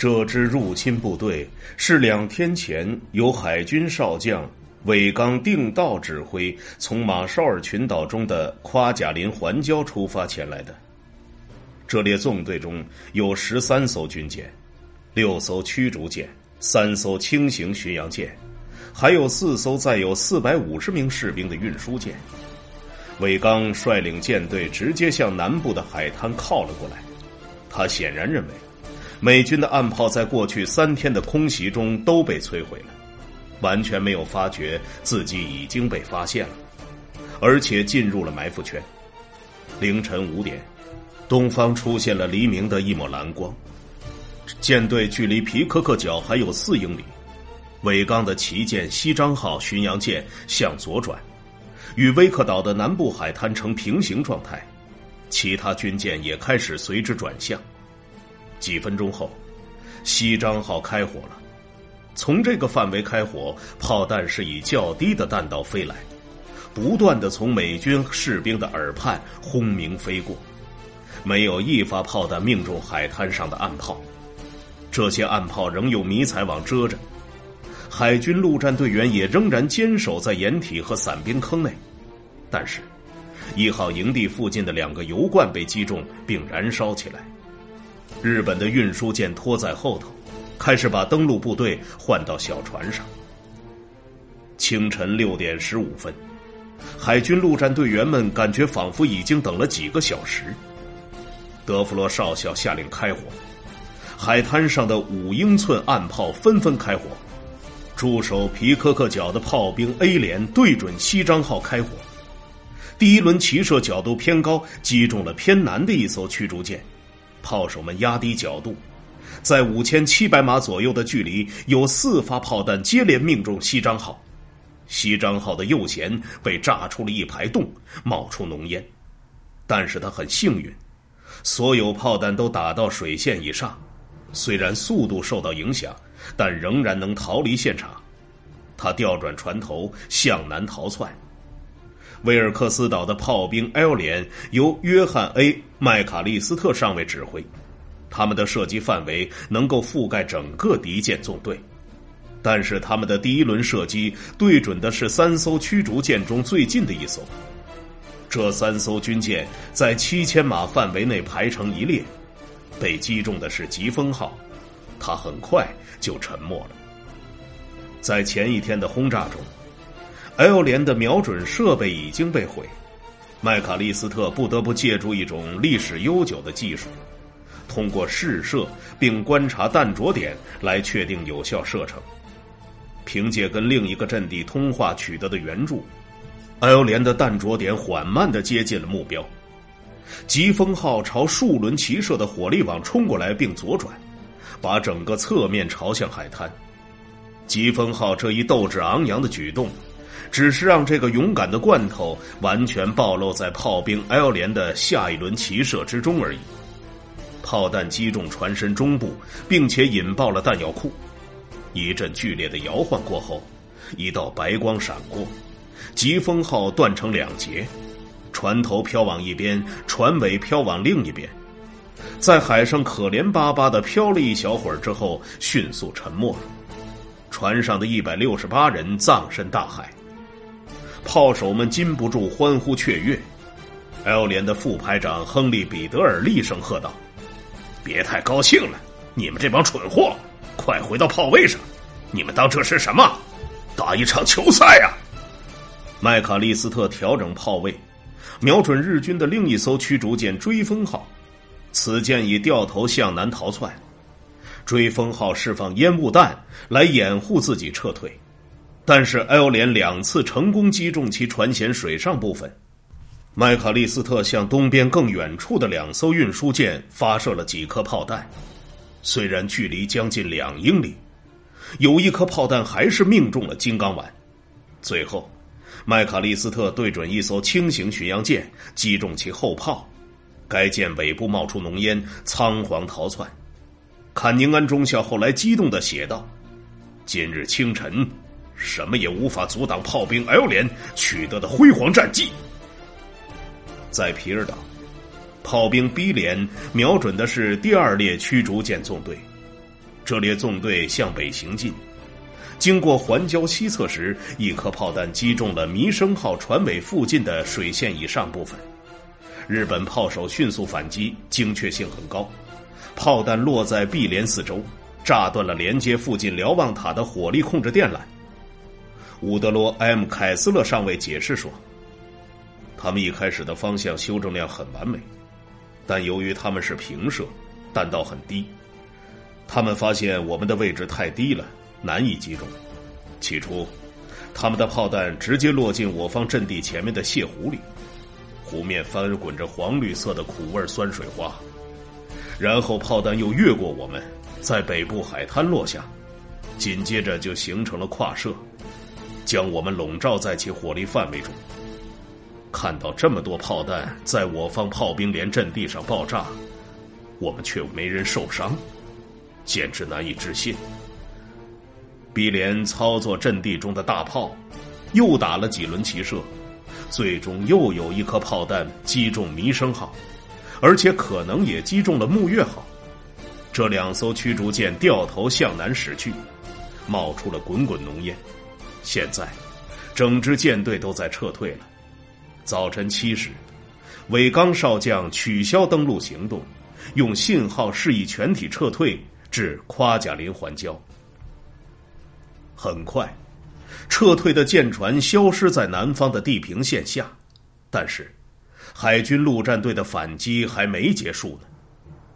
这支入侵部队是两天前由海军少将韦冈定道指挥，从马绍尔群岛中的夸贾林环礁出发前来的。这列纵队中有十三艘军舰，六艘驱逐舰，三艘轻型巡洋舰，还有四艘载有四百五十名士兵的运输舰。韦冈率领舰队直接向南部的海滩靠了过来，他显然认为。美军的岸炮在过去三天的空袭中都被摧毁了，完全没有发觉自己已经被发现了，而且进入了埋伏圈。凌晨五点，东方出现了黎明的一抹蓝光，舰队距离皮克克角还有四英里。伟刚的旗舰西张号巡洋舰向左转，与威克岛的南部海滩呈平行状态，其他军舰也开始随之转向。几分钟后，西张号开火了。从这个范围开火，炮弹是以较低的弹道飞来，不断的从美军士兵的耳畔轰鸣飞过，没有一发炮弹命中海滩上的岸炮。这些岸炮仍有迷彩网遮着，海军陆战队员也仍然坚守在掩体和伞兵坑内。但是，一号营地附近的两个油罐被击中并燃烧起来。日本的运输舰拖在后头，开始把登陆部队换到小船上。清晨六点十五分，海军陆战队员们感觉仿佛已经等了几个小时。德弗罗少校下令开火，海滩上的五英寸岸炮纷纷开火。驻守皮科克角的炮兵 A 连对准西张号开火，第一轮齐射角度偏高，击中了偏南的一艘驱逐舰。炮手们压低角度，在五千七百码左右的距离，有四发炮弹接连命中西张号。西张号的右舷被炸出了一排洞，冒出浓烟。但是他很幸运，所有炮弹都打到水线以上，虽然速度受到影响，但仍然能逃离现场。他调转船头向南逃窜。威尔克斯岛的炮兵 L 连由约翰 ·A· 麦卡利斯特上尉指挥，他们的射击范围能够覆盖整个敌舰纵队，但是他们的第一轮射击对准的是三艘驱逐舰中最近的一艘。这三艘军舰在七千码范围内排成一列，被击中的是疾风号，它很快就沉没了。在前一天的轰炸中。L 连的瞄准设备已经被毁，麦卡利斯特不得不借助一种历史悠久的技术，通过试射并观察弹着点来确定有效射程。凭借跟另一个阵地通话取得的援助，L 连的弹着点缓慢的接近了目标。疾风号朝数轮齐射的火力网冲过来，并左转，把整个侧面朝向海滩。疾风号这一斗志昂扬的举动。只是让这个勇敢的罐头完全暴露在炮兵 L 连的下一轮齐射之中而已。炮弹击中船身中部，并且引爆了弹药库。一阵剧烈的摇晃过后，一道白光闪过，疾风号断成两截，船头飘往一边，船尾飘往另一边，在海上可怜巴巴的飘了一小会儿之后，迅速沉没了。船上的一百六十八人葬身大海。炮手们禁不住欢呼雀跃。L 连的副排长亨利·彼得尔厉声喝道：“别太高兴了，你们这帮蠢货，快回到炮位上！你们当这是什么？打一场球赛呀！”麦卡利斯特调整炮位，瞄准日军的另一艘驱逐舰“追风号”，此舰已掉头向南逃窜。追风号释放烟雾弹来掩护自己撤退。但是 L 连两次成功击中其船舷水上部分。麦卡利斯特向东边更远处的两艘运输舰发射了几颗炮弹，虽然距离将近两英里，有一颗炮弹还是命中了金刚丸。最后，麦卡利斯特对准一艘轻型巡洋舰，击中其后炮，该舰尾部冒出浓烟，仓皇逃窜。坎宁安中校后来激动的写道：“今日清晨。”什么也无法阻挡炮兵 L 连取得的辉煌战绩。在皮尔岛，炮兵 B 连瞄准的是第二列驱逐舰纵队，这列纵队向北行进，经过环礁西侧时，一颗炮弹击中了“弥生号”船尾附近的水线以上部分。日本炮手迅速反击，精确性很高，炮弹落在 B 连四周，炸断了连接附近瞭望塔的火力控制电缆。伍德罗 ·M· 凯斯勒上尉解释说：“他们一开始的方向修正量很完美，但由于他们是平射，弹道很低。”他们发现我们的位置太低了，难以击中。起初，他们的炮弹直接落进我方阵地前面的泻湖里，湖面翻滚着黄绿色的苦味酸水花。然后炮弹又越过我们，在北部海滩落下，紧接着就形成了跨射，将我们笼罩在其火力范围中。看到这么多炮弹在我方炮兵连阵地上爆炸，我们却没人受伤。简直难以置信。碧莲操作阵地中的大炮，又打了几轮齐射，最终又有一颗炮弹击中“弥生号”，而且可能也击中了“木月号”。这两艘驱逐舰掉头向南驶去，冒出了滚滚浓烟。现在，整支舰队都在撤退了。早晨七时，伟刚少将取消登陆行动，用信号示意全体撤退。至夸贾林环礁，很快，撤退的舰船消失在南方的地平线下。但是，海军陆战队的反击还没结束呢。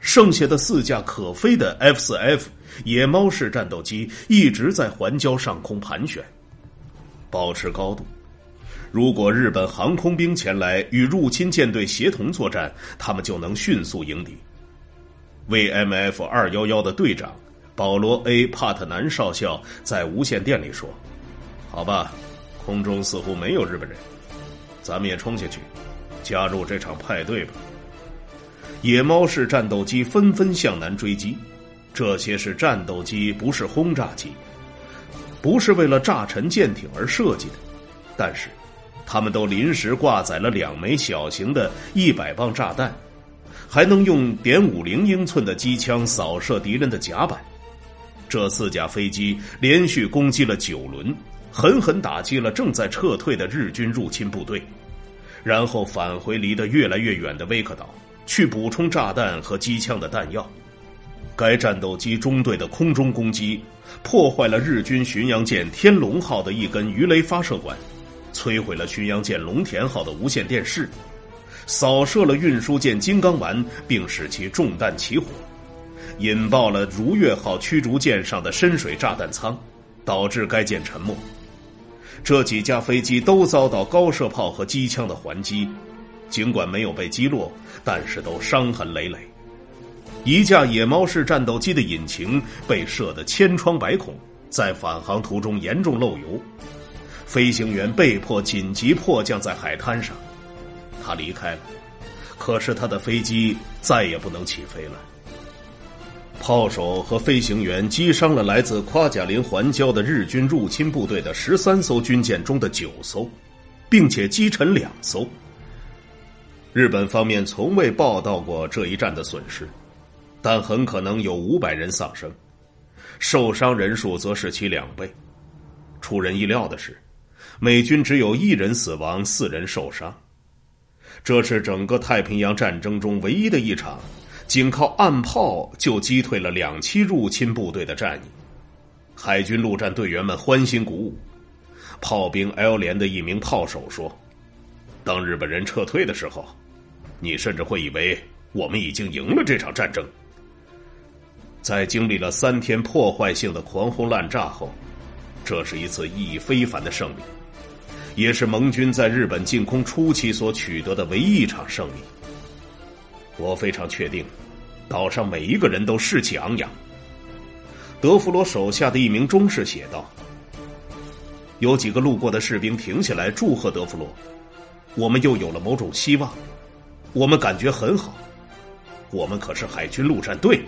剩下的四架可飞的 F 四 F 野猫式战斗机一直在环礁上空盘旋，保持高度。如果日本航空兵前来与入侵舰队协同作战，他们就能迅速迎敌。VMF 二幺幺的队长保罗 ·A· 帕特南少校在无线电里说：“好吧，空中似乎没有日本人，咱们也冲下去，加入这场派对吧。”野猫式战斗机纷纷向南追击，这些是战斗机，不是轰炸机，不是为了炸沉舰艇而设计的，但是，他们都临时挂载了两枚小型的一百磅炸弹。还能用点五零英寸的机枪扫射敌人的甲板，这四架飞机连续攻击了九轮，狠狠打击了正在撤退的日军入侵部队，然后返回离得越来越远的威克岛，去补充炸弹和机枪的弹药。该战斗机中队的空中攻击破坏了日军巡洋舰天龙号的一根鱼雷发射管，摧毁了巡洋舰龙田号的无线电视。扫射了运输舰“金刚丸”，并使其中弹起火，引爆了“如月号”驱逐舰上的深水炸弹舱，导致该舰沉没。这几架飞机都遭到高射炮和机枪的还击，尽管没有被击落，但是都伤痕累累。一架野猫式战斗机的引擎被射得千疮百孔，在返航途中严重漏油，飞行员被迫紧急迫降在海滩上。他离开了，可是他的飞机再也不能起飞了。炮手和飞行员击伤了来自夸贾林环礁的日军入侵部队的十三艘军舰中的九艘，并且击沉两艘。日本方面从未报道过这一战的损失，但很可能有五百人丧生，受伤人数则是其两倍。出人意料的是，美军只有一人死亡，四人受伤。这是整个太平洋战争中唯一的一场，仅靠岸炮就击退了两栖入侵部队的战役。海军陆战队员们欢欣鼓舞。炮兵 L 连的一名炮手说：“当日本人撤退的时候，你甚至会以为我们已经赢了这场战争。”在经历了三天破坏性的狂轰滥炸后，这是一次意义非凡的胜利。也是盟军在日本进攻初期所取得的唯一一场胜利。我非常确定，岛上每一个人都士气昂扬。德弗罗手下的一名中士写道：“有几个路过的士兵停下来祝贺德弗罗，我们又有了某种希望，我们感觉很好。我们可是海军陆战队，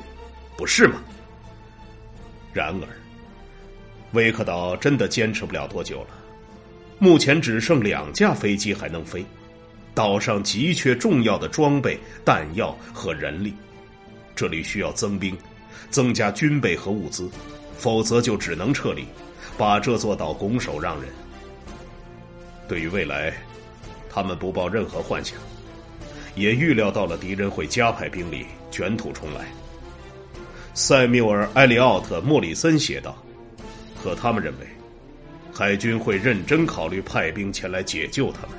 不是吗？”然而，威克岛真的坚持不了多久了。目前只剩两架飞机还能飞，岛上急缺重要的装备、弹药和人力，这里需要增兵，增加军备和物资，否则就只能撤离，把这座岛拱手让人。对于未来，他们不抱任何幻想，也预料到了敌人会加派兵力卷土重来。塞缪尔·埃利奥特·莫里森写道：“可他们认为，海军会认真考虑派兵前来解救他们。”